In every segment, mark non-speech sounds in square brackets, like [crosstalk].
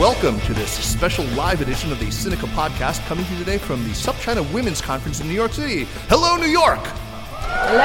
welcome to this special live edition of the Sinica podcast coming to you today from the SupChina Women's Conference in New York City. Hello, New York! Hello!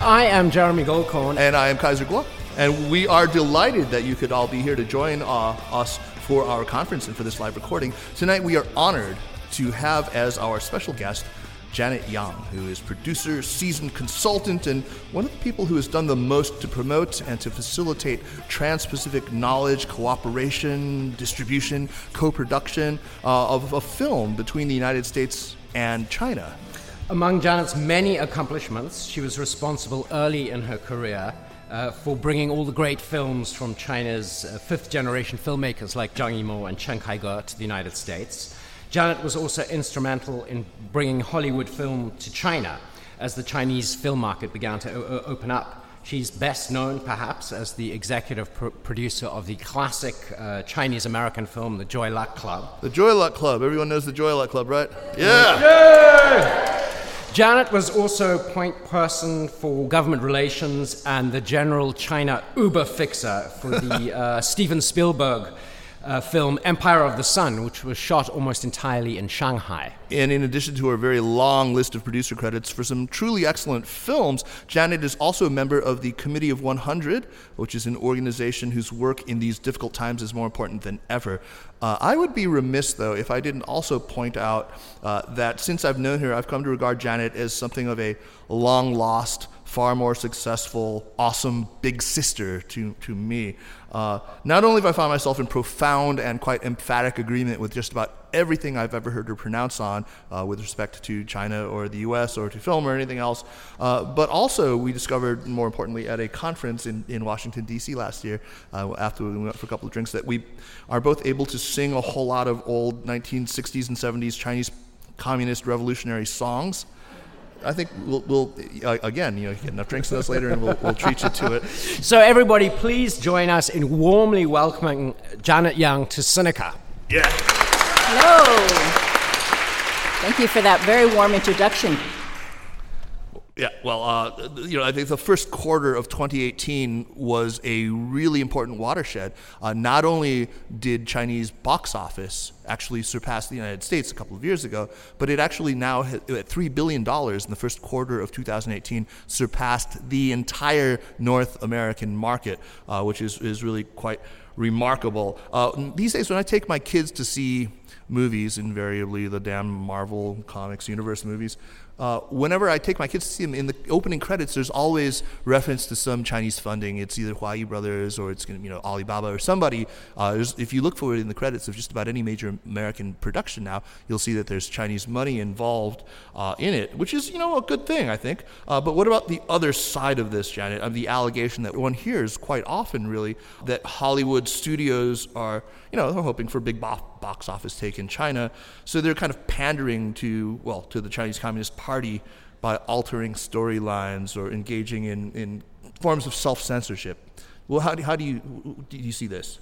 I am Jeremy Goldkorn. And I am Kaiser Kuo. And we are delighted that you could all be here to join uh, us for our conference and for this live recording. Tonight, we are honored to have as our special guest Janet Yang, who is producer, seasoned consultant, and one of the people who has done the most to promote and to facilitate trans Pacific knowledge, cooperation, distribution, co production uh, of a film between the United States and China. Among Janet's many accomplishments, she was responsible early in her career uh, for bringing all the great films from China's uh, fifth generation filmmakers like Zhang Yimou and Chen Kaige to the United States. Janet was also instrumental in bringing Hollywood film to China as the Chinese film market began to o- open up. She's best known, perhaps, as the executive pro- producer of the classic uh, Chinese American film, The Joy Luck Club. The Joy Luck Club. Everyone knows the Joy Luck Club, right? Yeah! Janet was also point person for government relations and the general China Uber fixer for the [laughs] uh, Steven Spielberg uh, film Empire of the Sun, which was shot almost entirely in Shanghai. And in addition to her very long list of producer credits for some truly excellent films, Janet is also a member of the Committee of 100, which is an organization whose work in these difficult times is more important than ever. Uh, I would be remiss, though, if I didn't also point out uh, that since I've known her, I've come to regard Janet as something of a long lost far more successful, awesome big sister to, to me. Uh, not only have I found myself in profound and quite emphatic agreement with just about everything I've ever heard her pronounce on uh, with respect to China or the US or to film or anything else, uh, but also we discovered, more importantly, at a conference in, in Washington, D.C. last year, uh, after we went for a couple of drinks, that we are both able to sing a whole lot of old 1960s and 70s Chinese communist revolutionary songs. I think we'll, we'll uh, again, you know, get enough drinks with us later, and we'll, we'll treat you to it. [laughs] So, everybody, please join us in warmly welcoming Janet Yang to Sinica. Yeah. Hello. Thank you for that very warm introduction. Yeah, well, uh, you know, I think the first quarter of 2018 was a really important watershed. Uh, not only did Chinese box office actually surpass the United States a couple of years ago, but it actually now, at $3 billion in the first quarter of 2018, surpassed the entire North American market, uh, which is, is really quite remarkable. Uh, these days, when I take my kids to see movies, invariably the damn Marvel Comics universe movies, uh, whenever I take my kids to see them in the opening credits, there's always reference to some Chinese funding. It's either Huayi Brothers or it's you know Alibaba or somebody. Uh, if you look for it in the credits of just about any major American production now, you'll see that there's Chinese money involved uh, in it, which is you know a good thing I think. Uh, but what about the other side of this, Janet? Of the allegation that one hears quite often, really, that Hollywood studios are you know they're hoping for big box office take in China, so they're kind of pandering to well to the Chinese Communist Party by altering storylines or engaging in, in forms of self censorship. Well, how do, how do, you, do you see this?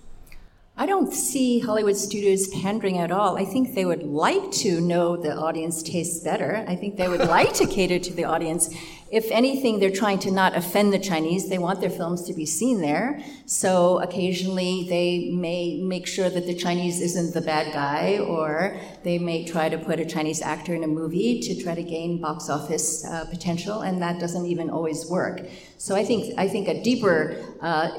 I don't see Hollywood studios pandering at all. I think they would like to know the audience tastes better. I think they would like to cater to the audience. If anything, they're trying to not offend the Chinese. They want their films to be seen there. So occasionally they may make sure that the Chinese isn't the bad guy, or they may try to put a Chinese actor in a movie to try to gain box office uh, potential, and that doesn't even always work. So I think I think a deeper uh,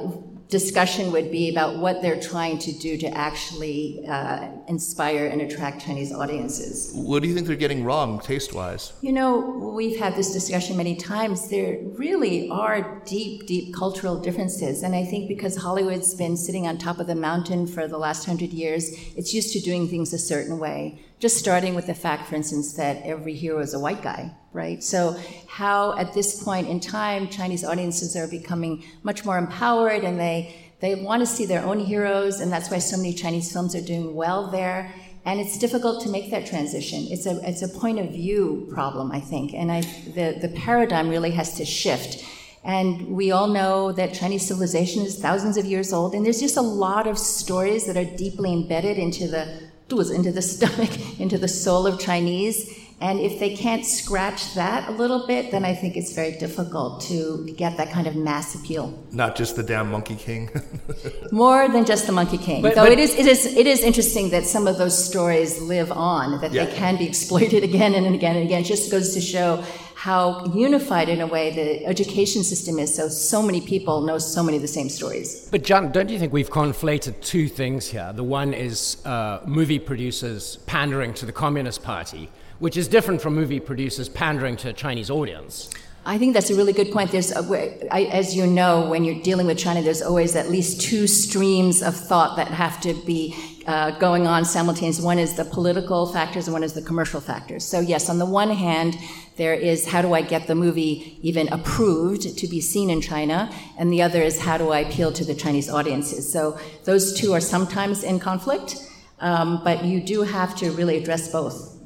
discussion would be about what they're trying to do to actually uh, inspire and attract Chinese audiences. What do you think they're getting wrong, taste wise? You know, we've had this discussion many times. There really are deep, deep cultural differences. And I think because Hollywood's been sitting on top of the mountain for the last hundred years, it's used to doing things a certain way. Just starting with the fact, for instance, that every hero is a white guy, right? So, how at this point in time, Chinese audiences are becoming much more empowered and they, they want to see their own heroes, and that's why so many Chinese films are doing well there. And it's difficult to make that transition. It's a, it's a point of view problem, I think. And I, the, the paradigm really has to shift. And we all know that Chinese civilization is thousands of years old, and there's just a lot of stories that are deeply embedded into the into the stomach, [laughs] into the soul of Chinese. And if they can't scratch that a little bit, then I think it's very difficult to get that kind of mass appeal. Not just the damn Monkey King. [laughs] More than just the Monkey King. But- Though but- it is, it is, it is interesting that some of those stories live on, that Yeah. they can be exploited [laughs] again and again and again. It just goes to show how unified, in a way, the education system is. So so many people know so many of the same stories. But John, don't you think we've conflated two things here? The one is uh, movie producers pandering to the Communist Party, which is different from movie producers pandering to a Chinese audience. I think that's a really good point. There's, as you know, when you're dealing with China, there's always at least two streams of thought that have to be uh, going on simultaneously. One is the political factors, and one is the commercial factors. So yes, on the one hand, there is how do I get the movie even approved to be seen in China, and the other is how do I appeal to the Chinese audiences. So those two are sometimes in conflict, um, but you do have to really address both.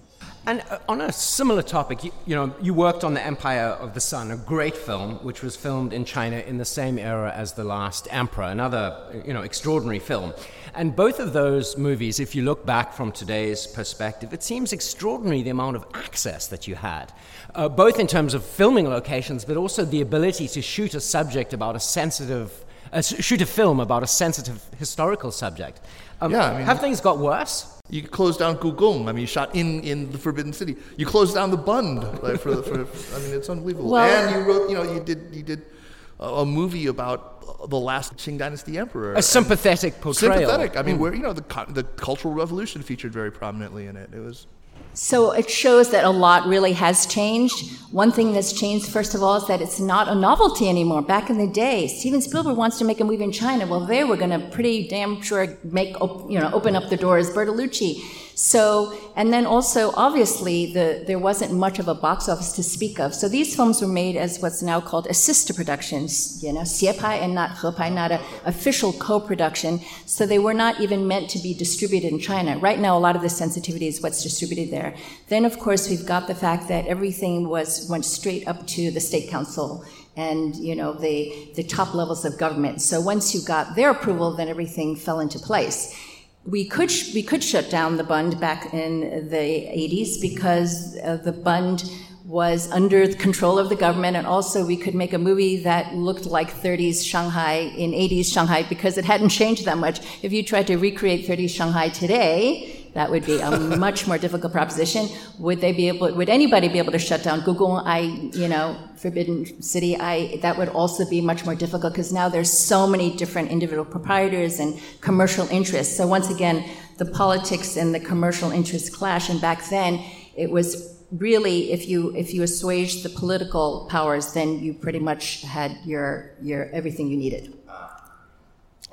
And uh, on a similar topic, you, you know, you worked on The Empire of the Sun, a great film which was filmed in China in the same era as The Last Emperor, another, you know, extraordinary film. And both of those movies, if you look back from today's perspective, it seems extraordinary the amount of access that you had, uh, both in terms of filming locations, but also the ability to shoot a subject about a sensitive, uh, shoot a film about a sensitive historical subject. Um, Yeah, I mean- have things got worse? You closed down Gugong. I mean, you shot in, in the Forbidden City. You closed down the Bund. Like, for, for, I mean, it's unbelievable. Well- and you wrote, you know, you did you did a, a movie about the last Qing Dynasty emperor. A sympathetic portrayal. sympathetic. I mean, where you know the the Cultural Revolution featured very prominently in it. It was So it shows that a lot really has changed. One thing that's changed, first of all, is that it's not a novelty anymore. Back in the day, Steven Spielberg wants to make a movie in China. Well, they were going to pretty damn sure make, you know, open up the doors, Bertolucci. So, and then also, obviously, the, there wasn't much of a box office to speak of. So these films were made as what's now called a sister productions, you know, Xiepai and not Hepai, not an official co-production. So they were not even meant to be distributed in China. Right now, a lot of the sensitivity is what's distributed there. Then, of course, we've got the fact that everything was went straight up to the state council and you know the the top levels of government. So once you got their approval, then everything fell into place. We could we could shut down the Bund back in the 80s because uh, the Bund was under the control of the government, and also we could make a movie that looked like 30s Shanghai in 80s Shanghai because it hadn't changed that much. If you tried to recreate 30s Shanghai today, that would be a much more difficult proposition. Would they be able? Would anybody be able to shut down Gugong? I, you know, Forbidden City. I that would also be much more difficult because now there's so many different individual proprietors and commercial interests. So once again, the politics and the commercial interests clash. And back then, it was really if you if you assuaged the political powers, then you pretty much had your your everything you needed. Uh,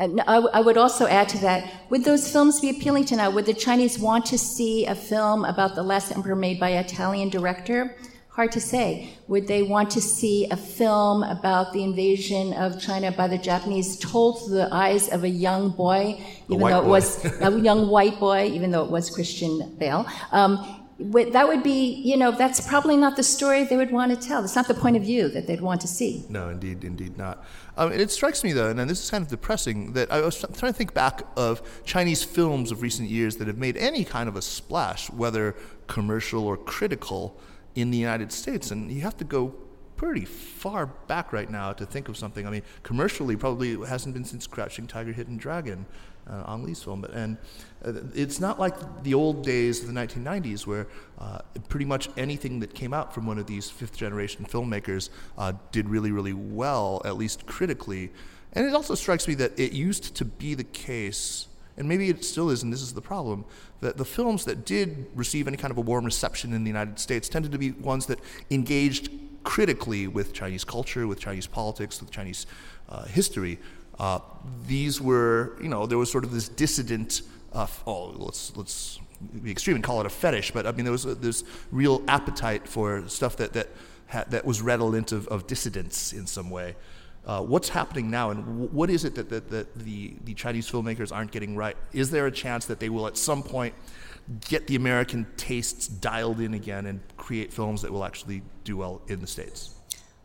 And I, I would also add to that, would those films be appealing to now? Would the Chinese want to see a film about the last emperor made by an Italian director? Hard to say. Would they want to see a film about the invasion of China by the Japanese told through the eyes of a young boy, even though it boy. was a young white boy, even though it was Christian Bale? Um, would- that would be, you know, that's probably not the story they would want to tell. That's not the point of view that they'd want to see. No, indeed, indeed not. Um, and it strikes me, though, and this is kind of depressing, that I was trying to think back of Chinese films of recent years that have made any kind of a splash, whether commercial or critical, in the United States. And you have to go pretty far back right now to think of something. I mean, commercially, probably hasn't been since Crouching Tiger, Hidden Dragon, uh, Ang Lee's film. And uh, it's not like the old days of the 1990s where uh, pretty much anything that came out from one of these fifth generation filmmakers uh, did really, really well, at least critically. And it also strikes me that it used to be the case, and maybe it still is, and this is the problem, that the films that did receive any kind of a warm reception in the United States tended to be ones that engaged critically with Chinese culture, with Chinese politics, with Chinese uh, history. Uh, these were, you know, there was sort of this dissident. Uh, oh, let's let's be extreme and call it a fetish, but I mean there was a, this real appetite for stuff that that ha- that was redolent of, of dissidence in some way. Uh, what's happening now, and w- what is it that, that, that the, the Chinese filmmakers aren't getting right? Is there a chance that they will at some point get the American tastes dialed in again and create films that will actually do well in the States?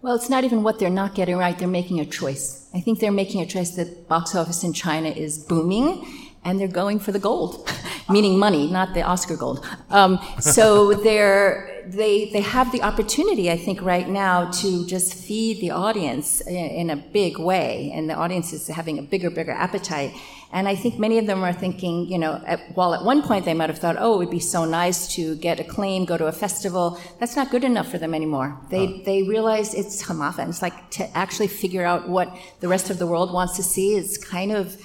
Well, it's not even what they're not getting right. They're making a choice. I think they're making a choice that box office in China is booming and they're going for the gold. [laughs] meaning money, not the Oscar gold. Um, so they're, they, they have the opportunity, I think, right now to just feed the audience in, in a big way, and the audience is having a bigger, bigger appetite. And I think many of them are thinking, you know, at, while at one point they might have thought, oh, it would be so nice to get acclaim, go to a festival, that's not good enough for them anymore. They, huh. they realize it's hamafa. It's like to actually figure out what the rest of the world wants to see is kind of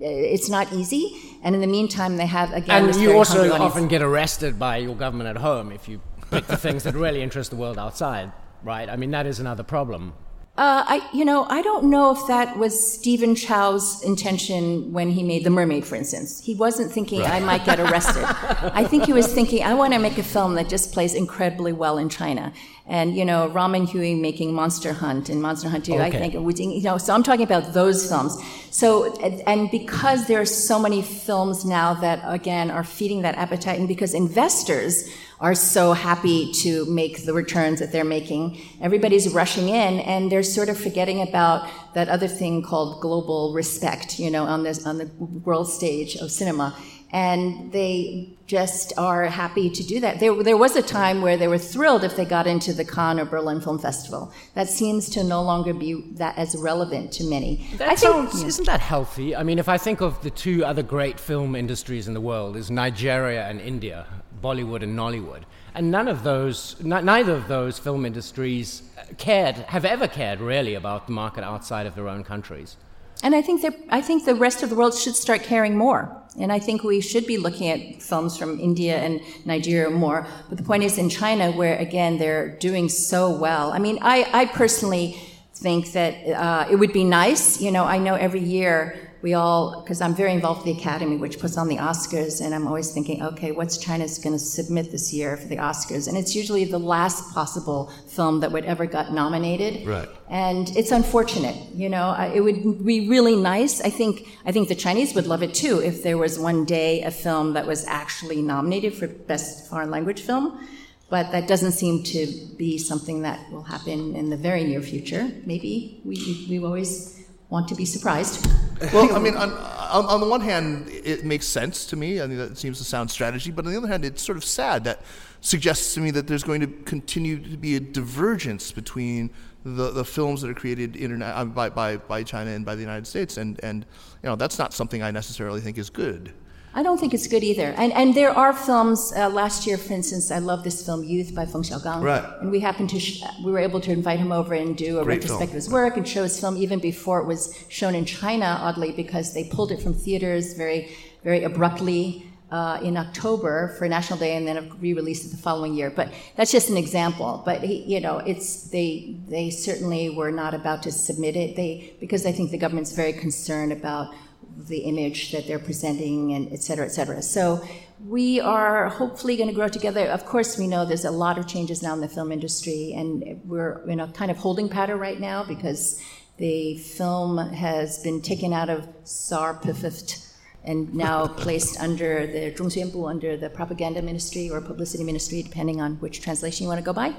eh, it's not easy. And in the meantime, they have again. And you also often get arrested by your government at home if you pick the things that really interest the world outside, right? I mean, that is another problem. Uh, I, you know, I don't know if that was Stephen Chow's intention when he made The Mermaid, for instance. He wasn't thinking right. I might get arrested. [laughs] I think he was thinking I want to make a film that just plays incredibly well in China. And you know, Raman Hui making Monster Hunt and Monster Hunt 2, okay. I think, you know, so I'm talking about those films. So, and because there are so many films now that again are feeding that appetite, and because investors are so happy to make the returns that they're making. Everybody's rushing in and they're sort of forgetting about that other thing called global respect, you know, on this, on the world stage of cinema. And they just are happy to do that. There, there was a time where they were thrilled if they got into the Cannes or Berlin Film Festival. That seems to no longer be that as relevant to many. That I sounds, think, isn't that healthy? I mean, if I think of the two other great film industries in the world, is Nigeria and India. Bollywood and Nollywood. And none of those, n- neither of those film industries cared, have ever cared really about the market outside of their own countries. And I think I think the rest of the world should start caring more. And I think we should be looking at films from India and Nigeria more. But the point is, in China, where again they're doing so well. I mean, I, I personally think that uh, it would be nice. You know, I know every year we all, because I'm very involved with the Academy, which puts on the Oscars, and I'm always thinking, okay, what's China's going to submit this year for the Oscars? And it's usually the last possible film that would ever got nominated. Right. And it's unfortunate, you know. It would be really nice. I think I think the Chinese would love it too if there was one day a film that was actually nominated for best foreign language film. But that doesn't seem to be something that will happen in the very near future. Maybe we we always want to be surprised. [laughs] well, I mean, on, on, on, the one hand, it makes sense to me. I mean, that seems a sound strategy. But on the other hand, it's sort of sad that suggests to me that there's going to continue to be a divergence between the, the films that are created interna- uh, by, by, by China and by the United States. And, and, you know, that's not something I necessarily think is good. I don't think it's good either. And and there are films. Uh, last year, for instance, I love this film Youth by Feng Xiaogang. Right. And we happened to sh- we were able to invite him over and do a Great retrospective of his work and show his film even before it was shown in China. Oddly, because they pulled it from theaters very very abruptly. Uh, in October for National Day, and then re-released it the following year. But that's just an example. But he, you know, it's they they certainly were not about to submit it. They because I think the government's very concerned about the image that they're presenting and et cetera, et cetera. So we are hopefully going to grow together. Of course, we know there's a lot of changes now in the film industry, and we're in a kind of holding pattern right now because the film has been taken out of SAPPRFT and now [laughs] placed under the Zhongxuanbu, under the propaganda ministry or publicity ministry, depending on which translation you want to go by.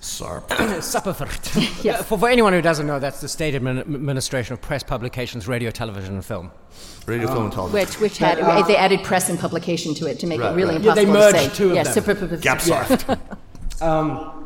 SARP. [coughs] [laughs] yes. For, for, anyone who doesn't know, that's the State Administration of Press, Publications, Radio, Television, and Film. Radio, film, and television. Which, which had, uh, they added press and publication to it to make right, it really right. impossible yeah, they merged to say. two of yeah, them. Super, Gap [laughs] [laughs] um,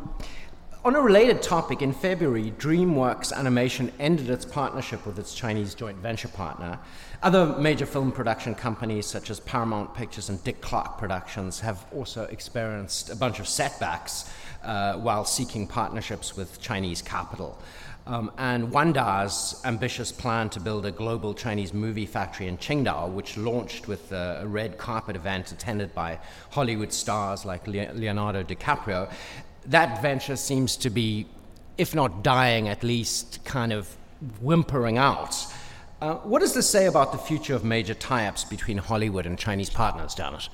on a related topic, in February, DreamWorks Animation ended its partnership with its Chinese joint venture partner. Other major film production companies, such as Paramount Pictures and Dick Clark Productions, have also experienced a bunch of setbacks uh, while seeking partnerships with Chinese capital. Um, and Wanda's ambitious plan to build a global Chinese movie factory in Qingdao, which launched with a, red carpet event attended by Hollywood stars like Leonardo DiCaprio, that venture seems to be, if not dying, at least kind of whimpering out. Uh, what does this say about the future of major tie ups between Hollywood and Chinese partners, Janet?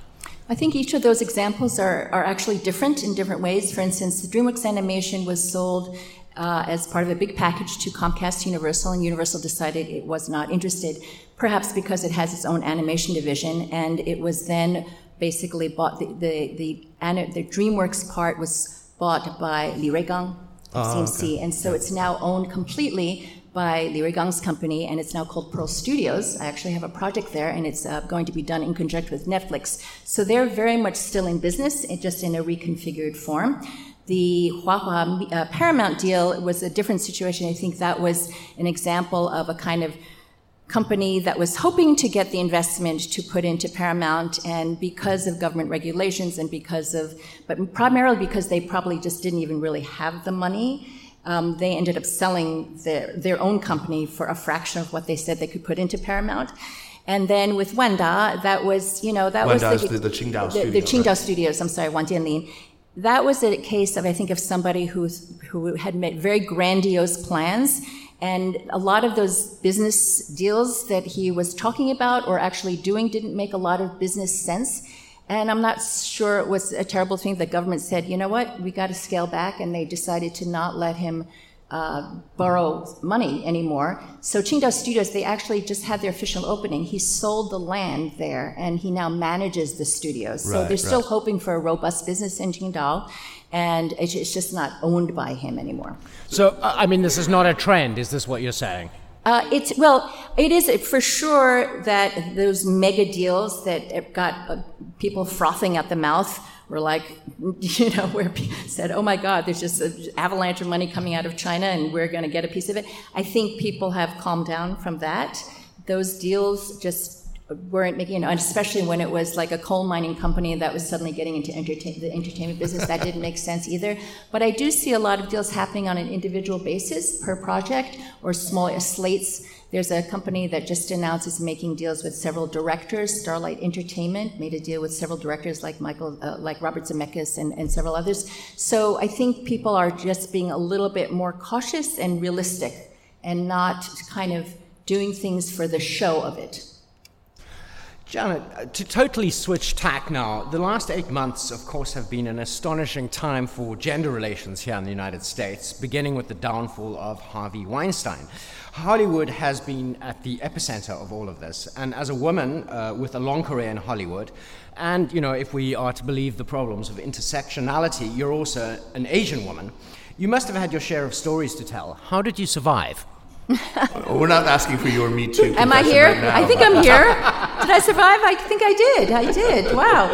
I think each of those examples are, are actually different in different ways. For instance, the DreamWorks animation was sold uh, as part of a big package to Comcast Universal, and Universal decided it was not interested, perhaps because it has its own animation division, and it was then basically bought. The the the, the DreamWorks part was bought by Li Ruigang of uh, CMC, okay. and so it's now owned completely by Li Ruigang's company, and it's now called Pearl Studios. I actually have a project there, and it's uh, going to be done in conjunction with Netflix. So they're very much still in business, just in a reconfigured form. The Huahua uh, Paramount deal was a different situation. I think that was an example of a kind of company that was hoping to get the investment to put into Paramount, and because of government regulations and because of, but primarily because they probably just didn't even really have the money, um, they ended up selling their, their own company for a fraction of what they said they could put into Paramount. And then with Wanda, that was, you know, that was the, the, the Qingdao the, studio, the Qingdao right? Studios. I'm sorry, Wang Jianlin. That was a case of, I think, of somebody who's, who had made very grandiose plans and a lot of those business deals that he was talking about or actually doing didn't make a lot of business sense. And I'm not sure it was a terrible thing. The government said, you know what, we got to scale back, and they decided to not let him uh, borrow money anymore. So Qingdao Studios, they actually just had their official opening. He sold the land there, and he now manages the studios. So they're still hoping for a robust business in Qingdao, and it's it's just not owned by him anymore. So, I mean, this is not a trend, is this what you're saying? Uh, it's well, it is for sure that those mega deals that got uh, people frothing at the mouth were like, [laughs] you know, where people said, "Oh my God, there's just an avalanche of money coming out of China, and we're going to get a piece of it." I think people have calmed down from that. Those deals just weren't making, and especially when it was like a coal mining company that was suddenly getting into entertain, the entertainment business, that didn't make sense either. But I do see a lot of deals happening on an individual basis per project or small slates. There's a company that just announced it's making deals with several directors. Starlight Entertainment made a deal with several directors like Michael, uh, like Robert Zemeckis and, and several others. So I think people are just being a little bit more cautious and realistic and not kind of doing things for the show of it. Janet, uh, to totally switch tack now, the last eight months, of course, have been an astonishing time for gender relations here in the United States, beginning with the downfall of Harvey Weinstein. Hollywood has been at the epicenter of all of this, and as a woman uh, with a long career in Hollywood, and you know, if we are to believe the problems of intersectionality, you're also an Asian woman. You must have had your share of stories to tell. How did you survive? [laughs] We're not asking for your Me Too. Am I here? right. I think I'm here. [laughs] did I survive? I think I did. I did. Wow.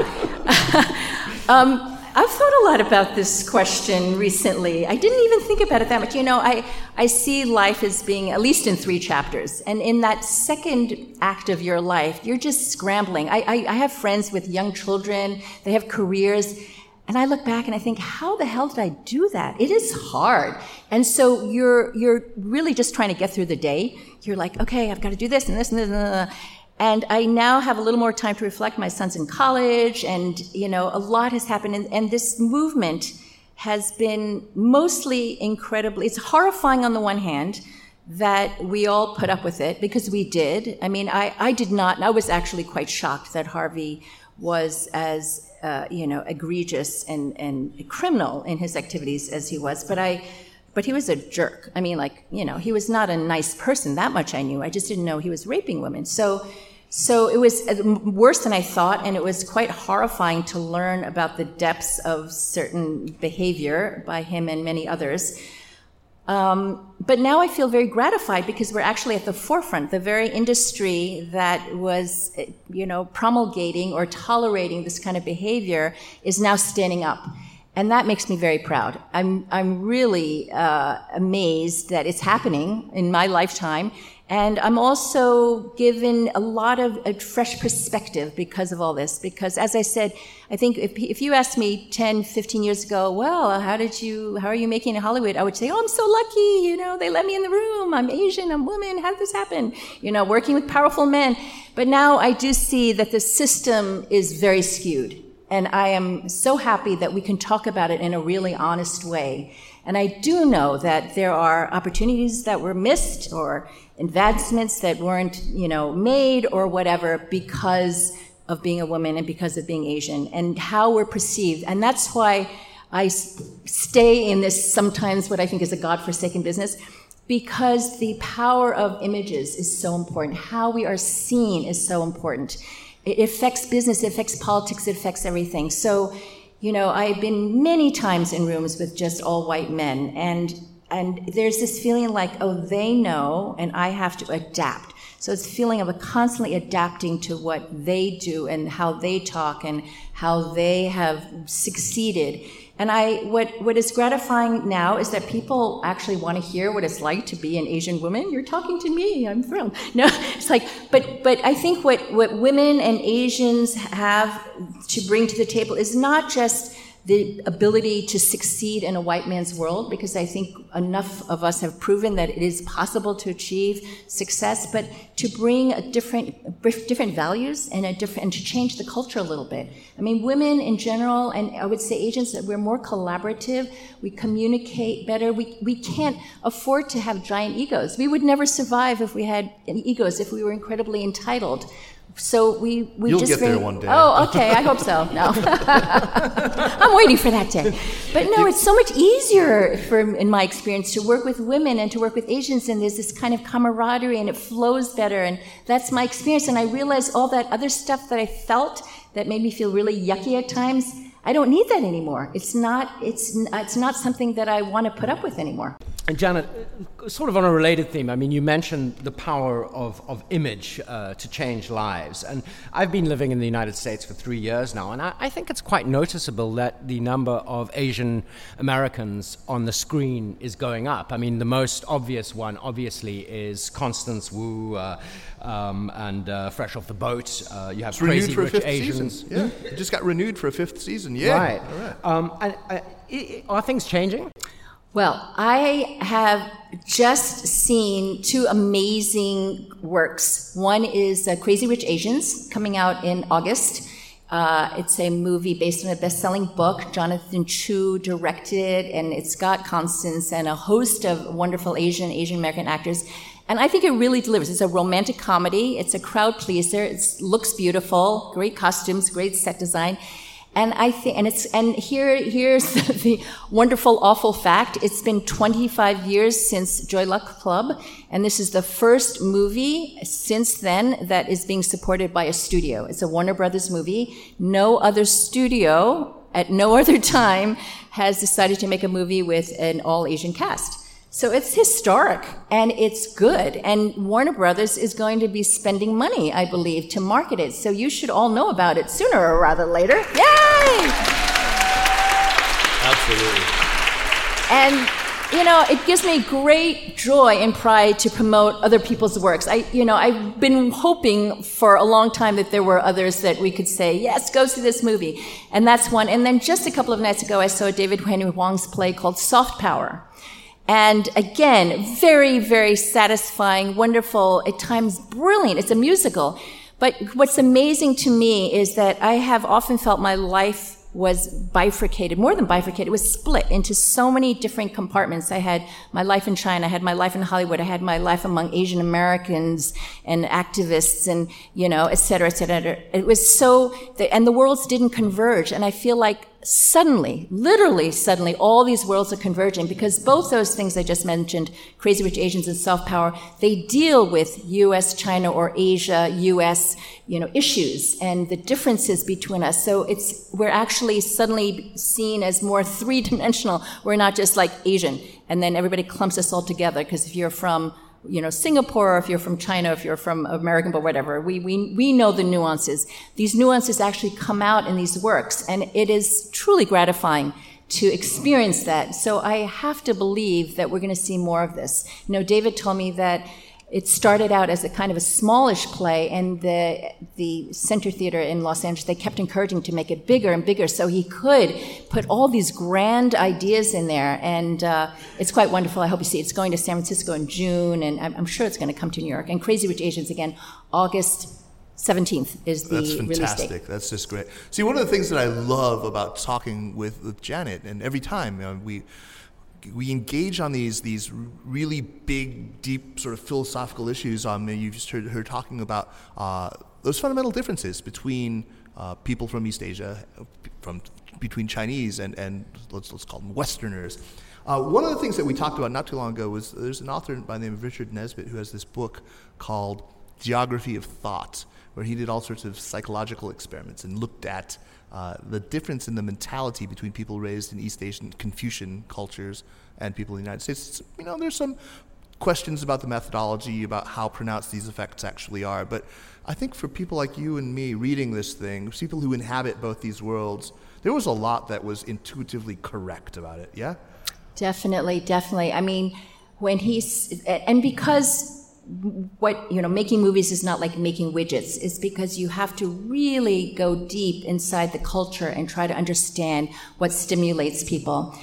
[laughs] um, I've thought a lot about this question recently. I didn't even think about it that much. You know, I, I see life as being at least in three chapters. And in that second act of your life, you're just scrambling. I, I, I have friends with young children, they have careers. And I look back and I think, how the hell did I do that? It is hard. And so you're, you're really just trying to get through the day. You're like, okay, I've got to do this and this and this. And, this. and I now have a little more time to reflect. My son's in college and, you know, a lot has happened. And, and this movement has been mostly incredibly, it's horrifying on the one hand that we all put up with it because we did. I mean, I, I did not, I was actually quite shocked that Harvey was as uh, you know, egregious and, and criminal in his activities as he was, but I, but he was a jerk. I mean, like, you know, he was not a nice person. That much I knew. I just didn't know he was raping women. So, so it was uh, worse than I thought, and it was quite horrifying to learn about the depths of certain behavior by him and many others. Um, but now I feel very gratified because we're actually at the forefront. The very industry that was, you know, promulgating or tolerating this kind of behavior is now standing up. And that makes me very proud. I'm, I'm really uh, amazed that it's happening in my lifetime. And I'm also given a lot of a fresh perspective because of all this. Because as I said, I think if, if you asked me 10, 15 years ago, well, how did you, how are you making in Hollywood? I would say, oh, I'm so lucky. You know, they let me in the room. I'm Asian. I'm woman. How did this happen? You know, working with powerful men. But now I do see that the system is very skewed. And I am so happy that we can talk about it in a really honest way. And I do know that there are opportunities that were missed or advancements that weren't, you know, made or whatever because of being a woman and because of being Asian and how we're perceived. And that's why I stay in this sometimes what I think is a godforsaken business because the power of images is so important. How we are seen is so important. It affects business, it affects politics, it affects everything. So, you know, I've been many times in rooms with just all white men, and and there's this feeling like, oh, they know, and I have to adapt. So it's feeling of a constantly adapting to what they do and how they talk and how they have succeeded. And I, what, what is gratifying now is that people actually want to hear what it's like to be an Asian woman. You're talking to me. I'm thrilled. No, it's like, but, but I think what, what women and Asians have to bring to the table is not just the ability to succeed in a white man's world, because I think enough of us have proven that it is possible to achieve success, but to bring a different, different values and a different, and to change the culture a little bit. I mean, women in general, and I would say Asians, we're more collaborative. We communicate better. We, we can't afford to have giant egos. We would never survive if we had egos, if we were incredibly entitled. So we, we You'll just get there one day. Oh, okay. I hope so. No, [laughs] I'm waiting for that day. But no, it's so much easier for, in my experience, to work with women and to work with Asians, and there's this kind of camaraderie, and it flows better. And that's my experience. And I realize all that other stuff that I felt that made me feel really yucky at times. I don't need that anymore. It's not. It's it's not something that I want to put up with anymore. And Janet, sort of on a related theme, I mean, you mentioned the power of, of image uh, to change lives. And I've been living in the United States for three years now, and I, I think it's quite noticeable that the number of Asian Americans on the screen is going up. I mean, the most obvious one, obviously, is Constance Wu uh, um, and uh, Fresh Off the Boat. Uh, you have It's renewed Crazy for a Rich fifth Asians. season. Yeah, it just got renewed for a fifth season. Yeah, Right. All right. Um, and, uh, i- i- are things changing? Well, I have just seen two amazing works. One is uh, Crazy Rich Asians, coming out in August. Uh, it's a movie based on a best-selling book. Jonathan Chu directed, and it's got Constance and a host of wonderful Asian, Asian American actors. And I think it really delivers. It's a romantic comedy. It's a crowd pleaser. It looks beautiful, great costumes, great set design. And I think, and it's, and here, here's [laughs] the wonderful, awful fact. It's been 25 years since Joy Luck Club, and this is the first movie since then that is being supported by a studio. It's a Warner Brothers movie. No other studio at no [laughs] other time has decided to make a movie with an all Asian cast. So it's historic and it's good. And Warner Brothers is going to be spending money, I believe, to market it. So you should all know about it sooner or rather later. Yay! Absolutely. And you know, it gives me great joy and pride to promote other people's works. I, you know, I've been hoping for a long time that there were others that we could say, yes, go see this movie. And that's one. And then just a couple of nights ago, I saw David Henry Hwang's play called Soft Power. And again, very, very satisfying, wonderful, at times brilliant. It's a musical. But what's amazing to me is that I have often felt my life was bifurcated, more than bifurcated, it was split into so many different compartments. I had my life in China, I had my life in Hollywood, I had my life among Asian Americans and activists and, you know, et cetera, et cetera. It was so, and the worlds didn't converge. And I feel like suddenly, literally suddenly, all these worlds are converging because both those things I just mentioned, Crazy Rich Asians and Soft Power, they deal with U.S., China, or Asia, U.S., you know, issues and the differences between us. So it's, we're actually suddenly seen as more three-dimensional. We're not just like Asian. And then everybody clumps us all together because if you're from you know, Singapore, or if you're from China, if you're from American, but whatever, we, we, we know the nuances. These nuances actually come out in these works, and it is truly gratifying to experience that. So I have to believe that we're going to see more of this. You know, David told me that it started out as a kind of a smallish play, and the the Center Theater in Los Angeles they kept encouraging to make it bigger and bigger, so he could put all these grand ideas in there, and uh, it's quite wonderful. I hope you see. It's going to San Francisco in June, and I'm, I'm sure it's going to come to New York. And Crazy Rich Asians again, August. 17th is the That's release date. That's just great. See, one of the things that I love about talking with, with Janet, and every time you know, we we engage on these these really big, deep, sort of philosophical issues. Um, you've just heard her talking about uh, those fundamental differences between uh, people from East Asia, from between Chinese and, and let's let's call them Westerners. Uh, one of the things that we talked about not too long ago was there's an author by the name of Richard Nisbett who has this book called geography of thought, where he did all sorts of psychological experiments and looked at uh, the difference in the mentality between people raised in East Asian Confucian cultures and people in the United States. You know, there's some questions about the methodology, about how pronounced these effects actually are. But I think for people like you and me reading this thing, people who inhabit both these worlds, there was a lot that was intuitively correct about it. Yeah? Definitely, definitely. I mean, when he's, and because what you know making movies is not like making widgets it's because you have to really go deep inside the culture and try to understand what stimulates people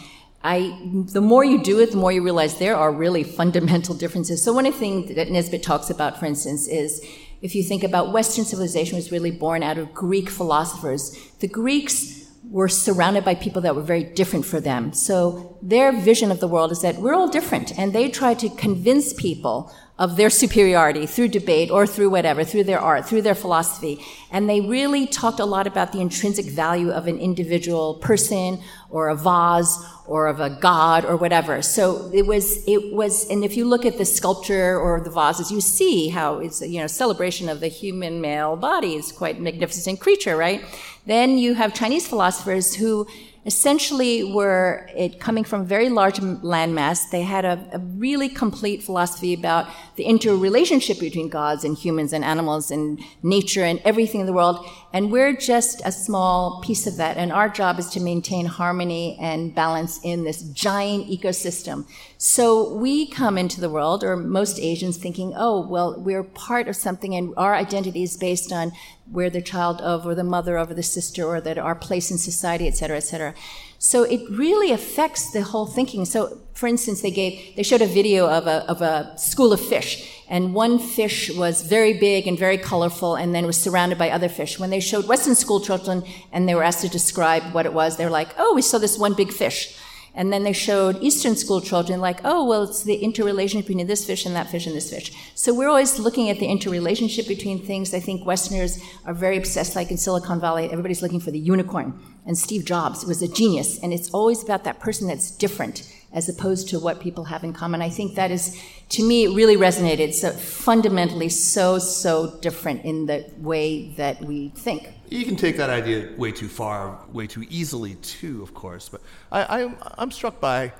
I, the more you do it, the more you realize there are really fundamental differences. So one of the things that Nisbett talks about, for instance, is if you think about Western civilization was really born out of Greek philosophers. The Greeks were surrounded by people that were very different for them. So their vision of the world is that we're all different, and they try to convince people of their superiority through debate or through whatever, through their art, through their philosophy. And they really talked a lot about the intrinsic value of an individual person or a vase or of a god or whatever. So it was, it was, and if you look at the sculpture or the vases, you see how it's you know, celebration of the human male body. It's quite magnificent creature, right? Then you have Chinese philosophers who essentially were it coming from very large landmass. They had a, a, really complete philosophy about the interrelationship between gods and humans and animals and nature and everything in the world. And we're just a small piece of that. And our job is to maintain harmony and balance in this giant ecosystem. So we come into the world, or most Asians, thinking, oh, well, we're part of something and our identity is based on we're the child of, or the mother of, or the sister, or that our place in society, et cetera, et cetera. So it really affects the whole thinking. So, for instance, they gave, they showed a video of a, of a school of fish, and one fish was very big and very colorful, and then was surrounded by other fish. When they showed Western school children and they were asked to describe what it was, they were like, oh, we saw this one big fish. And then they showed Eastern school children like, oh, well, it's the interrelation between this fish and that fish and this fish. So we're always looking at the interrelationship between things. I think Westerners are very obsessed, like in Silicon Valley, everybody's looking for the unicorn. And Steve Jobs was a genius. And it's always about that person that's different as opposed to what people have in common. I think that is, to me, it really resonated. So fundamentally so, so different in the way that we think. You can take that idea way too far, way too easily, too, of course. But I, I'm, I'm struck by,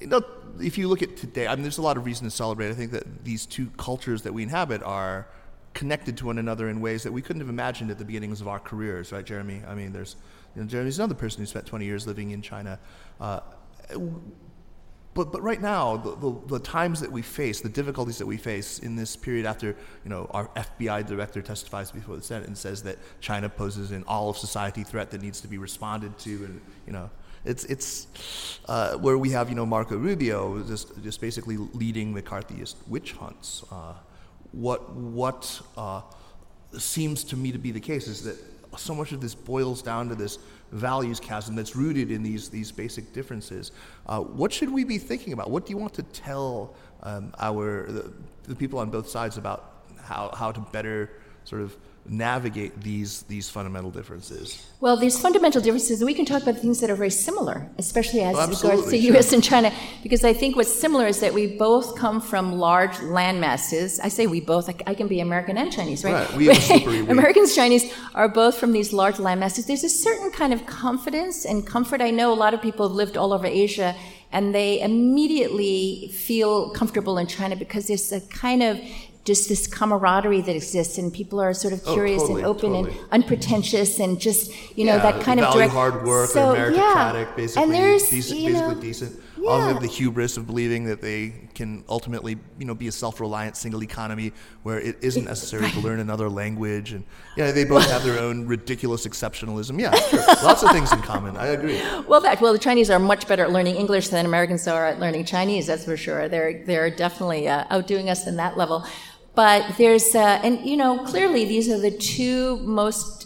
you know, if you look at today, I mean, there's a lot of reason to celebrate. I think that these two cultures that we inhabit are connected to one another in ways that we couldn't have imagined at the beginnings of our careers, right, Jeremy? I mean, there's, you know, Jeremy's another person who spent 20 years living in China. Uh, but, but right now, the, the, the, times that we face, the difficulties that we face in this period after you know, our FBI director testifies before the Senate and says that China poses an all of society threat that needs to be responded to, and you know, it's, it's uh, where we have you know, Marco Rubio just, just basically leading McCarthyist witch hunts. Uh, what what uh, seems to me to be the case is that so much of this boils down to this values chasm that's rooted in these, these basic differences. Uh, what should we be thinking about? What do you want to tell um, our, the, the people on both sides about how, how to better sort of navigate these these fundamental differences? Well, these fundamental differences, we can talk about things that are very similar, especially as well, regards to sure. U.S. and China, because I think what's similar is that we both come from large land masses. I say we both. I, I can be American and Chinese, right? Right. We super [laughs] Americans, Chinese are both from these large land masses. There's a certain kind of confidence and comfort. I know a lot of people have lived all over Asia. And they immediately feel comfortable in China because there's a kind of just this camaraderie that exists and people are sort of oh, curious oh, totally, and open totally. and unpretentious and just you know yeah, that kind of direct hard work so, meritocratic yeah. basically and there's, decent, you know, basically decent yeah. all have the hubris of believing that they can ultimately you know be a self-reliant single economy where it isn't necessary right. to learn another language and yeah they both have their own ridiculous exceptionalism yeah sure. lots of things in common I agree well that well the Chinese are much better at learning English than Americans are at learning Chinese that's for sure they're they're definitely uh, outdoing us in that level but there's, uh, and you know, clearly these are the two most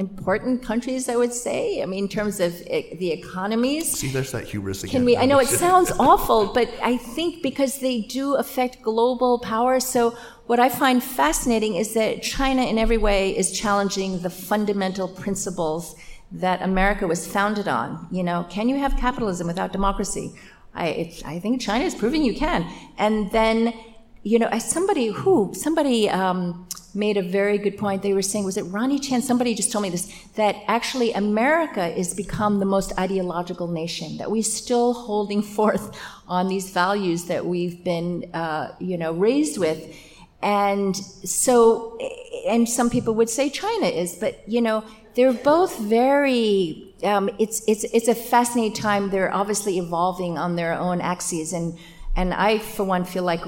important countries, I would say. I mean, in terms of e- the economies. See, there's that hubris again. Can we? I know it sounds awful, but I think because they do affect global power. So what I find fascinating is that China, in every way, is challenging the fundamental principles that America was founded on. You know, can you have capitalism without democracy? I, I think China is proving you can. And then you know, as somebody who somebody um, made a very good point. They were saying, was it Ronnie Chan? Somebody just told me this that actually America is become the most ideological nation. That we're still holding [laughs] forth on these values that we've been, uh, you know, raised with, and so, and some people would say China is, but you know, they're both very. Um, it's it's it's a fascinating time. They're obviously evolving on their own axes and and I, for one, feel like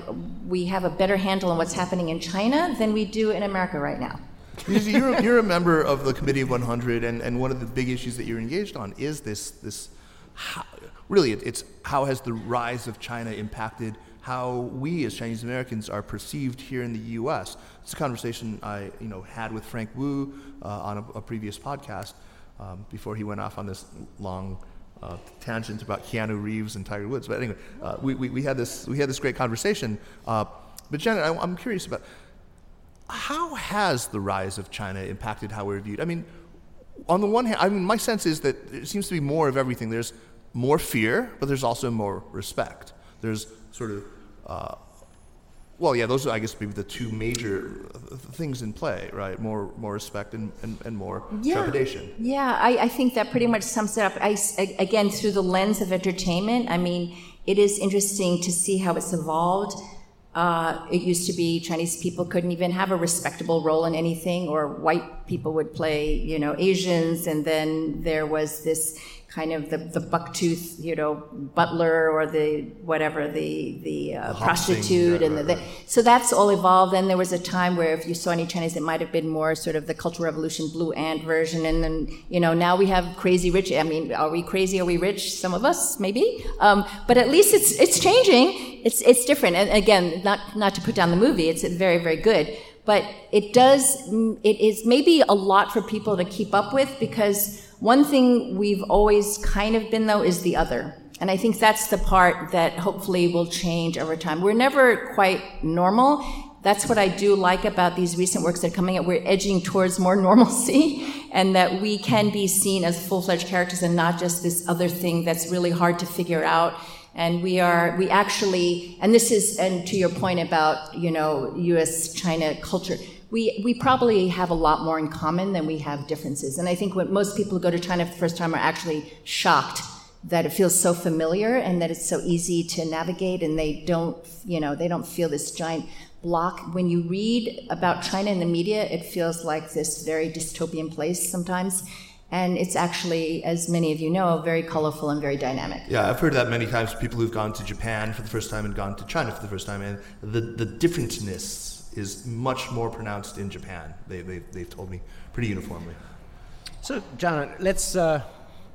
we have a better handle on what's happening in China than we do in America right now. you're, you're, a member of the Committee of 100, and, and one of the big issues that you're engaged on is this, this how, really, it, it's how has the rise of China impacted how we as Chinese Americans are perceived here in the U.S. It's a conversation I you know, had with Frank Wu uh, on a, a, previous podcast um, before he went off on this long uh, tangent about Keanu Reeves and Tiger Woods. But anyway, uh, we, we, we, had this, we had this great conversation. Uh, but Janet, I, I'm curious about how has the rise of China impacted how we're viewed? I mean, on the one hand, I mean, my sense is that it seems to be more of everything. There's more fear, but there's also more respect. There's sort of uh, well, yeah, those are, I guess, maybe the two major things in play, right? More, more respect and, and, and more yeah. trepidation. Yeah, I, I think that pretty much sums it up. I, again, through the lens of entertainment, I mean, it is interesting to see how it's evolved. Uh, it used to be Chinese people couldn't even have a respectable role in anything, or white people would play, you know, Asians, and then there was this kind of the, the bucktooth, you know, butler or the whatever, the the, uh, prostitute, and the, the, so that's all evolved. Then there was a time where if you saw any Chinese, it might have been more sort of the Cultural Revolution blue ant version, and then you know now we have crazy rich. I mean, are we crazy? Are we rich? Some of us maybe, um, but at least it's it's changing. It's it's different. And again, not not to put down the movie, it's very very good. But it does, it is maybe a lot for people to keep up with because one thing we've always kind of been, though, is the other. And I think that's the part that hopefully will change over time. We're never quite normal. That's what I do like about these recent works that are coming out. We're edging towards more [laughs] normalcy and that we can be seen as full fledged characters and not just this other thing that's really hard to figure out. And we are, we actually, and this is, and to your point about, you know, US China culture, we, we probably have a lot more in common than we have differences. And I think when most people who go to China for the first time are actually shocked that it feels so familiar and that it's so easy to navigate and they don't, you know, they don't feel this giant block. When you read about China in the media, it feels like this very dystopian place sometimes. And it's actually, as many of you know, very colorful and very dynamic. Yeah, I've heard that many times. People who've gone to Japan for the first time and gone to China for the first time, and the, the differentness is much more pronounced in Japan. They, they, they've told me pretty uniformly. So, Janet, let's uh,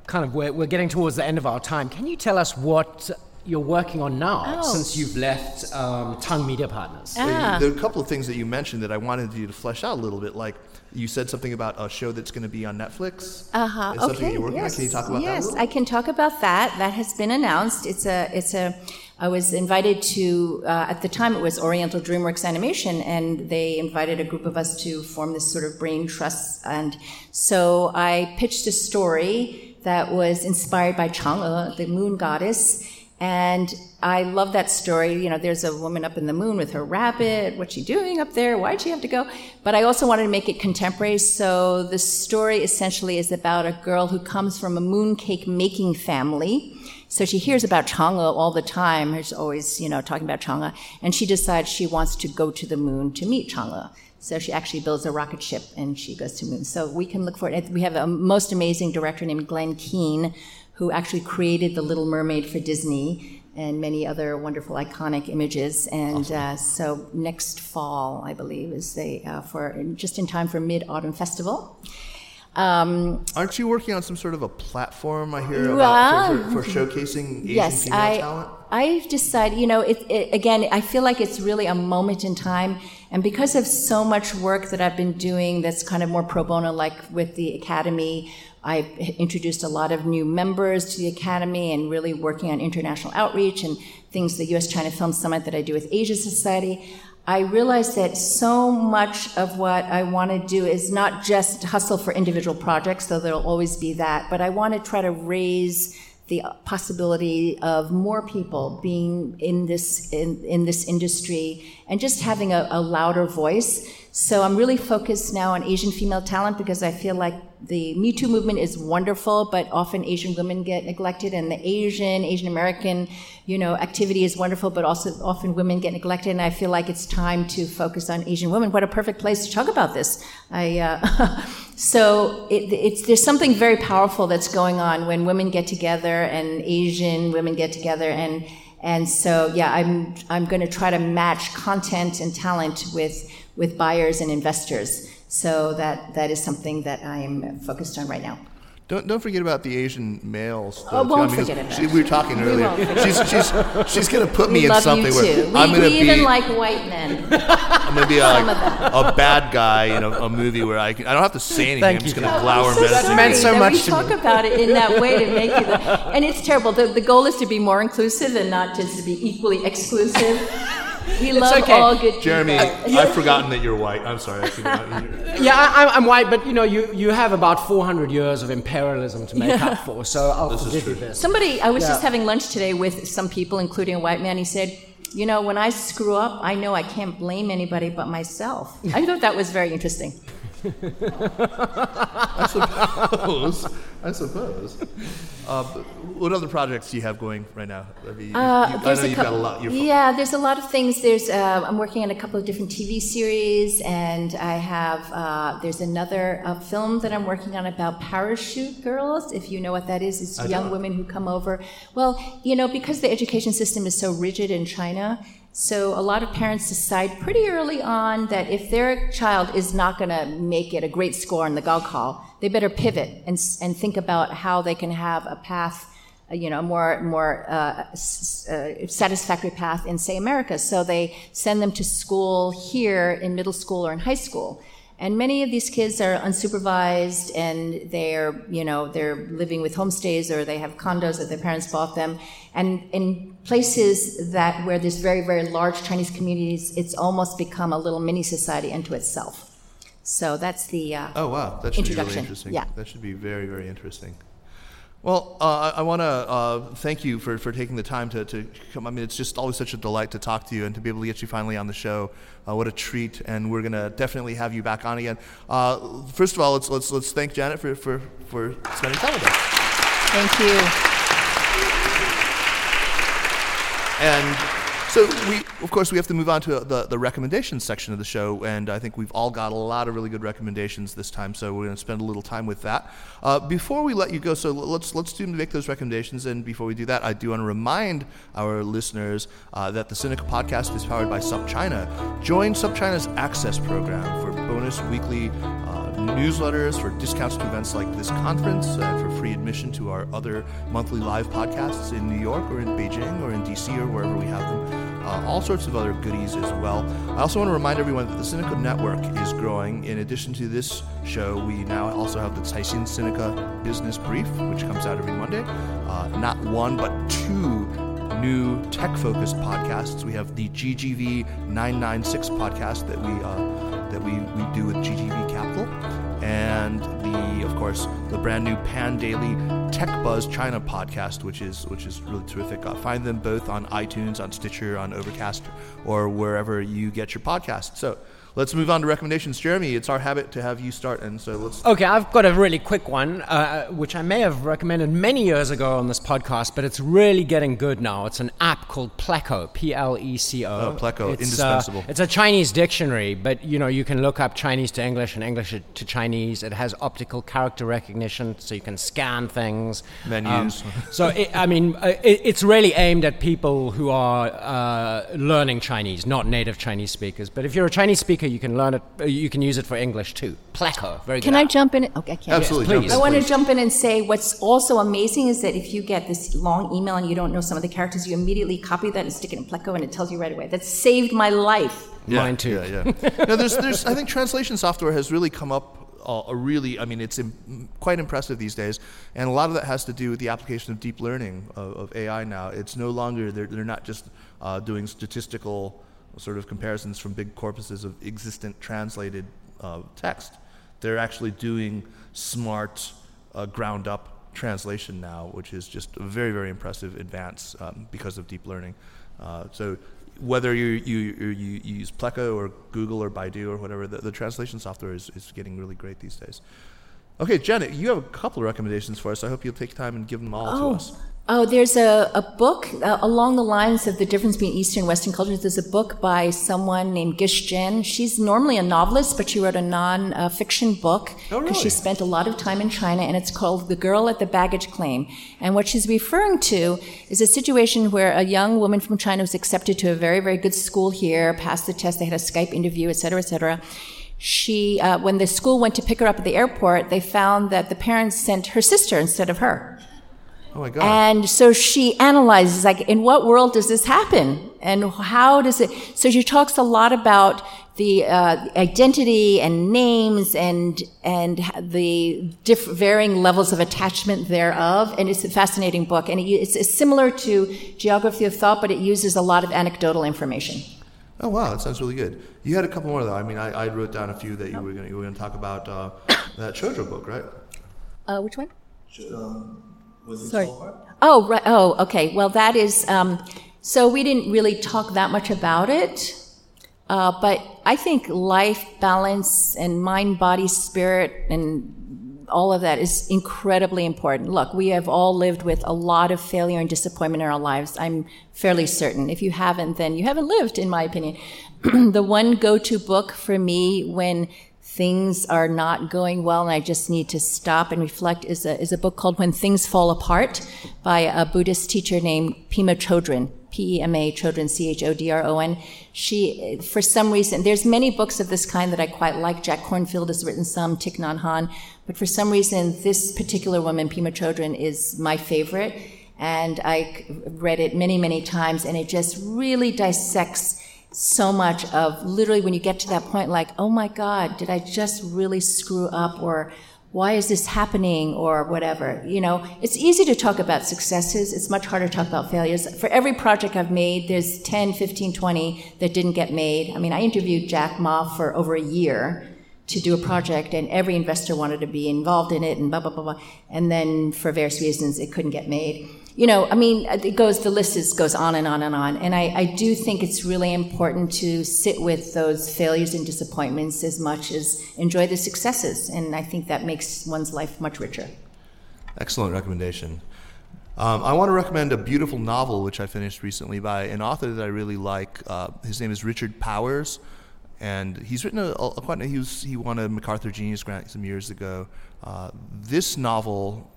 kind of, we're, we're getting towards the end of our time. Can you tell us what you're working on now oh. since you've left um, Tang Media Partners? Ah. There are a couple of things that you mentioned that I wanted you to flesh out a little bit, like you said something about a show that's going to be on Netflix. Uh huh. Okay. yes. Can you talk about yes, that? Yes, I can talk about that. That has been announced. It's a. It's a. I was invited to. Uh, at the time, it was Oriental DreamWorks Animation, and they invited a group of us to form this sort of brain trust. And so I pitched a story that was inspired by Chang'e, the moon goddess and I love that story. You know, there's a woman up in the moon with her rabbit. What's she doing up there? Why'd she have to go? But I also wanted to make it contemporary. So the story essentially is about a girl who comes from a mooncake making family. So she hears about Chang'e all the time. She's always, you know, talking about Chang'e. And she decides she wants to go to the moon to meet Chang'e. So she actually builds a rocket ship and she goes to the moon. So we can look for it. We have a most amazing director named Glen Keane who actually created The Little Mermaid for Disney and many other wonderful iconic images. And awesome. uh, so next fall, I believe, is they uh, for just in time for Mid Autumn Festival. Um, Aren't you working on some sort of a platform? I hear about for, for, for showcasing [laughs] Asian yes, female I, talent. I've decided, you know, it, it, again, I feel like it's really a moment in time. And because of so much work that I've been doing that's kind of more pro bono, like with the Academy, I've introduced a lot of new members to the Academy and really working on international outreach and things, the US China Film Summit that I do with Asia Society. I realized that so much of what I want to do is not just hustle for individual projects, though there'll always be that, but I want to try to raise the possibility of more people being in this in, in this industry and just having a, a louder voice. So I'm really focused now on Asian female talent because I feel like the Me Too movement is wonderful, but often Asian women get neglected, and the Asian, Asian American, you know, activity is wonderful, but also often women get neglected. And I feel like it's time to focus on Asian women. What a perfect place to talk about this! I uh, [laughs] so it, it's there's something very powerful that's going on when women get together and Asian women get together and. And so, yeah, I'm, I'm going to try to match content and talent with, with buyers and investors. So that, that is something that I'm focused on right now. Don't, don't forget about the Asian males. Oh, won't too. I mean, forget about she- we were talking We earlier. won't She's, she's, she's going to put me we in love something you where too. I'm we going to we be even like white men. I'm going to be a, some a bad guy in a, a movie where I can, I don't have to say anything. Thank I'm just going to Oh, glower I'm so menacingly. sorry meant so that much we to talk me. about it in that way to make you, the, and it's terrible. The, the goal is to be more inclusive and not just to be equally exclusive. We love okay. all good people. Jeremy, I've forgotten that you're white. I'm sorry. I forgot. [laughs] Yeah, I, I'm- I'm white, but you know, you, you have about 400 years of imperialism to make up for, so I'll This forgive you this. Somebody, I was just having lunch today with some people, including a white man. He said, "You know, when I screw up, I know I can't blame anybody but myself." I thought that was very interesting. [laughs] I suppose. I suppose. Uh, what other projects do you have going right now? I, mean, you- Uh, you- I know you've got a lot. You're yeah, there's a lot of things. There's uh, I'm working on a couple of different TV series, and I have uh, there's another uh, film that I'm working on about parachute girls. If you know what that is, it's I young don't. women who come over. Well, you know, because the education system is so rigid in China. So a lot of parents decide pretty early on that if their child is not going to make it a great score on the Gaokao, they better pivot and, and think about how they can have a path uh, you know, more more uh, uh, satisfactory path in, say, America. So they send them to school here in middle school or in high school. And many of these kids are unsupervised, and they're you know they're living with homestays or they have condos that their parents bought them. And in places that where there's very very large Chinese communities, it's almost become a little mini society unto itself. So that's the uh, Oh wow, that should be really interesting. yeah. That should be very very interesting. Well, uh, I, want to uh, thank you for, for taking the time to, to come. I mean, it's just always such a delight to talk to you and to be able to get you finally on the show. Uh, what a treat! And we're gonna definitely have you back on again. Uh, first of all, let's let's let's thank Janet for for, for spending time with us. thank you. And so we, of course, we have to move on to the, the recommendations section of the show, and I think we've all got a lot of really good recommendations this time. So we're going to spend a little time with that. Uh, before we let you go, so let's let's do make those recommendations. And before we do that, I do want to remind our listeners uh, that the Sinica podcast is powered by SupChina. Join SupChina's Access program for bonus weekly. Uh, newsletters for discounts to events like this conference and for free admission to our other monthly live podcasts in New York or in Beijing or in DC or wherever we have them. Uh, all sorts of other goodies as well. I also want to remind everyone that the Sinica Network is growing. In addition to this show, we now also have the Caixin Sinica Business Brief, which comes out every Monday. Uh, not one, but two new tech-focused podcasts. We have the GGV 996 podcast that we uh, that we, we do with GGV Capital, and the of course the brand new Pandaily Tech Buzz China podcast, which is which is really terrific. Uh, find them both on iTunes, on Stitcher, on Overcast, or wherever you get your podcasts. So. Let's move on to recommendations. Jeremy, it's our habit to have you start, and so let's. Okay, I've got a really quick one, uh, which I may have recommended many years ago on this podcast, but it's really getting good now. It's an app called Pleco, P L E C O. Oh, Pleco, It's, indispensable. Uh, it's a Chinese dictionary, but you know you can look up Chinese to English and English to Chinese. It has optical character recognition, so you can scan things. Menus. Um, so it, I mean, uh, it, it's really aimed at people who are uh, learning Chinese, not native Chinese speakers. But if you're a Chinese speaker, you can learn it. uh, You can use it for English too. Pleco, very Can good. Can I app. jump in? Okay, I can't. Absolutely, please. jump I want to jump in and say what's also amazing is that if you get this long email and you don't know some of the characters, you immediately copy that and stick it in Pleco and it tells you right away. That saved my life. Mine too. Yeah, yeah. [laughs] no, there's, there's, I think translation software has really come up uh, a really, I mean, it's Im- quite impressive these days, and a lot of that has to do with the application of deep learning of, of AI. Now, it's no longer they're, they're not just uh, doing statistical sort of comparisons from big corpuses of existent translated uh, text. They're actually doing smart, uh, ground up translation now, which is just a very, very impressive advance um, because of deep learning. Uh, so whether you, you, you, use Pleco or Google or Baidu or whatever, the, the translation software is, is getting really great these days. Okay, Janet, you have a couple of recommendations for us. I hope you'll take time and give them all oh, to us. Oh, there's a, a book uh, along the lines of the difference between Eastern and Western cultures. There's a book by someone named Gish Jen. She's normally a novelist, but she wrote a non-fiction book because oh, really? she spent a lot of time in China, and it's called The Girl at the Baggage Claim. And what she's referring to is a situation where a young woman from China was accepted to a very, very good school here, passed the test, they had a Skype interview, et cetera, et cetera she, uh, when the school went to pick her up at the airport, they found that the parents sent her sister instead of her. Oh my God. And so she analyzes, like, in what world does this happen? And how does it? So she talks a lot about the uh, identity and names and and the diff- varying levels of attachment thereof. And it's a fascinating book. And it's, it's similar to Geography of Thought, but it uses a lot of anecdotal information. Oh wow, that sounds really good. You had a couple more though. I mean, I, I wrote down a few that you were going to talk about uh, that Shoujo book, right? Uh, which one? Um, Sorry. Oh, right. Oh, okay. Well, that is. Um, so we didn't really talk that much about it, uh, but I think life balance and mind, body, spirit, and all of that is incredibly important. Look, we have all lived with a lot of failure and disappointment in our lives. I'm fairly certain. If you haven't, then you haven't lived, in my opinion. [clears throat] the one go-to book for me when things are not going well and I just need to stop and reflect is a, is a book called When Things Fall Apart by a Buddhist teacher named Pema Chodron. P-E-M-A Chodron, C-H-O-D-R-O-N. She, for some reason, there's many books of this kind that I quite like. Jack Kornfield has written some, Thich Nhat Hanh, but for some reason, this particular woman, Pema Chodron, is my favorite. And I read it many, many times, and it just really dissects so much of literally when you get to that point, like, oh my God, did I just really screw up? Or why is this happening? Or whatever. You know, it's easy to talk about successes. It's much harder to talk about failures. For every project I've made, there's 10, 15, 20 that didn't get made. I mean, I interviewed Jack Ma for over a year to do a project and every investor wanted to be involved in it and blah blah blah blah and then for various reasons it couldn't get made you know, I mean, it goes, the list is, goes on and on and on. And I, I do think it's really important to sit with those failures and disappointments as much as enjoy the successes. And I think that makes one's life much richer. Excellent recommendation. Um, I want to recommend a beautiful novel which I finished recently by an author that I really like. Uh, his name is Richard Powers, and he's written a, a quite. He was he won a MacArthur Genius Grant some years ago. Uh, this novel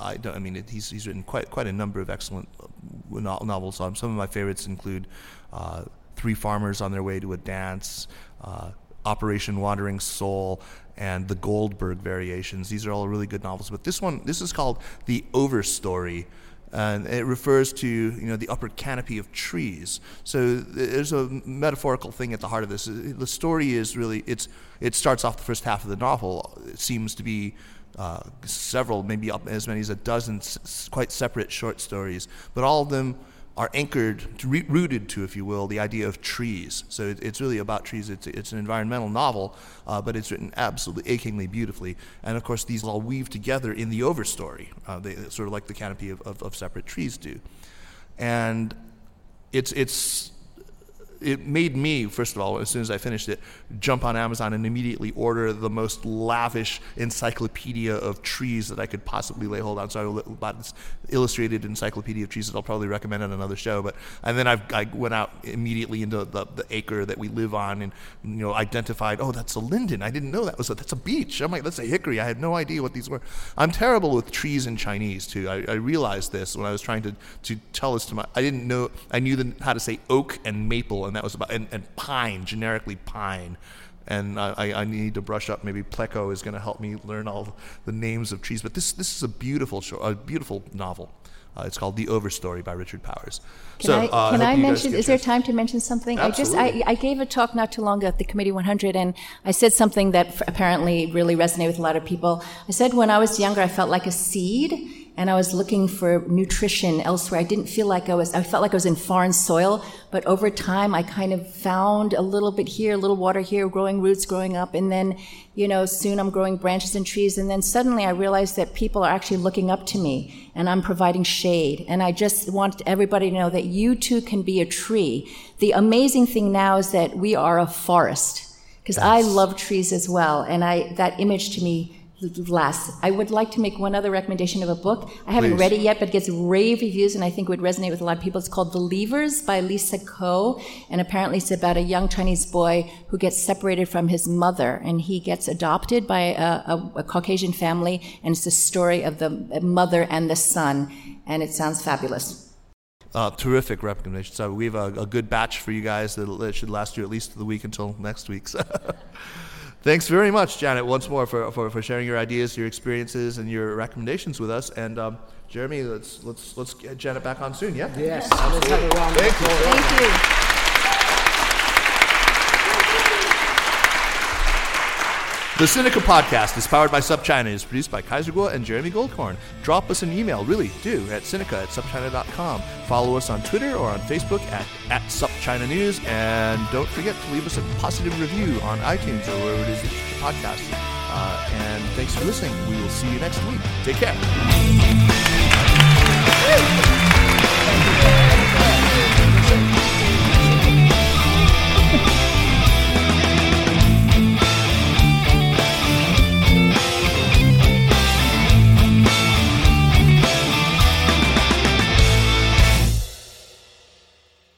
I, don't, I mean, it, he's, he's written quite quite a number of excellent uh, novels. Um, some of my favorites include uh, Three Farmers on Their Way to a Dance, uh, Operation Wandering Soul, and the Gold Bug Variations. These are all really good novels. But this one, this is called The Overstory. And it refers to you know the upper canopy of trees. So there's a metaphorical thing at the heart of this. The story is really it's it starts off the first half of the novel. It seems to be uh, several, maybe up as many as a dozen s- quite separate short stories, but all of them are anchored, to, rooted to, if you will, the idea of trees. So it, it's really about trees. It's, it's an environmental novel, uh, but it's written absolutely achingly beautifully. And of course, these all weave together in the overstory, uh, they, sort of like the canopy of, of, of separate trees do. And it's, it's it made me, first of all, as soon as I finished it, jump on Amazon and immediately order the most lavish encyclopedia of trees that I could possibly lay hold on. So I bought this illustrated encyclopedia of trees that I'll probably recommend on another show. But and then I've, i went out immediately into the, the acre that we live on and you know identified. Oh, that's a linden. I didn't know that was a, that's a beech. I'm like, that's a hickory. I had no idea what these were. I'm terrible with trees in Chinese too. I, I realized this when I was trying to to tell this to my. I didn't know. I knew the, how to say oak and maple and that was about and, and pine generically pine and I, I, need to brush up. Maybe Pleco is going to help me learn all the names of trees. But this this is a beautiful show, a beautiful novel. Uh, it's called The Overstory by Richard Powers. Can so, I, uh, can I, I mention? Is there time to mention something? Absolutely. I just I, I gave a talk not too long ago at the Committee 100, and I said something that apparently really resonated with a lot of people. I said when I was younger, I felt like a seed and I was looking for nutrition elsewhere. I didn't feel like I was, I felt like I was in foreign soil, but over time I kind of found a little bit here, a little water here, growing roots growing up, and then, you know, soon I'm growing branches and trees, and then suddenly I realized that people are actually looking up to me, and I'm providing shade. And I just want everybody to know that you too can be a tree. The amazing thing now is that we are a forest, because I love trees as well, and I, that image to me last. I would like to make one other recommendation of a book. I haven't Please. read it yet, but it gets rave reviews and I think would resonate with a lot of people. It's called *The Believers by Lisa Ko. And apparently it's about a young Chinese boy who gets separated from his mother and he gets adopted by a, a, a Caucasian family. And it's the story of the mother and the son. And it sounds fabulous. Uh, terrific recommendation. So we have a, a good batch for you guys that, should last you at least the week until next week's. [laughs] Thanks very much, Janet, once more for, for, for sharing your ideas, your experiences, and your recommendations with us. And um, Jeremy, let's let's let's get Janet back on soon. Yeah. Yes, let's have a round of Thank you. Thank you. The Sinica podcast is powered by SupChina. It's produced by Kaiser Kuo and Jeremy Goldkorn. Drop us an email, really do, at Sinica at SupChina.com. Follow us on Twitter or on Facebook at, at SupChina News. And don't forget to leave us a positive review on iTunes or wherever it is that you get your podcasts. Uh, and thanks for listening. We will see you next week. Take care.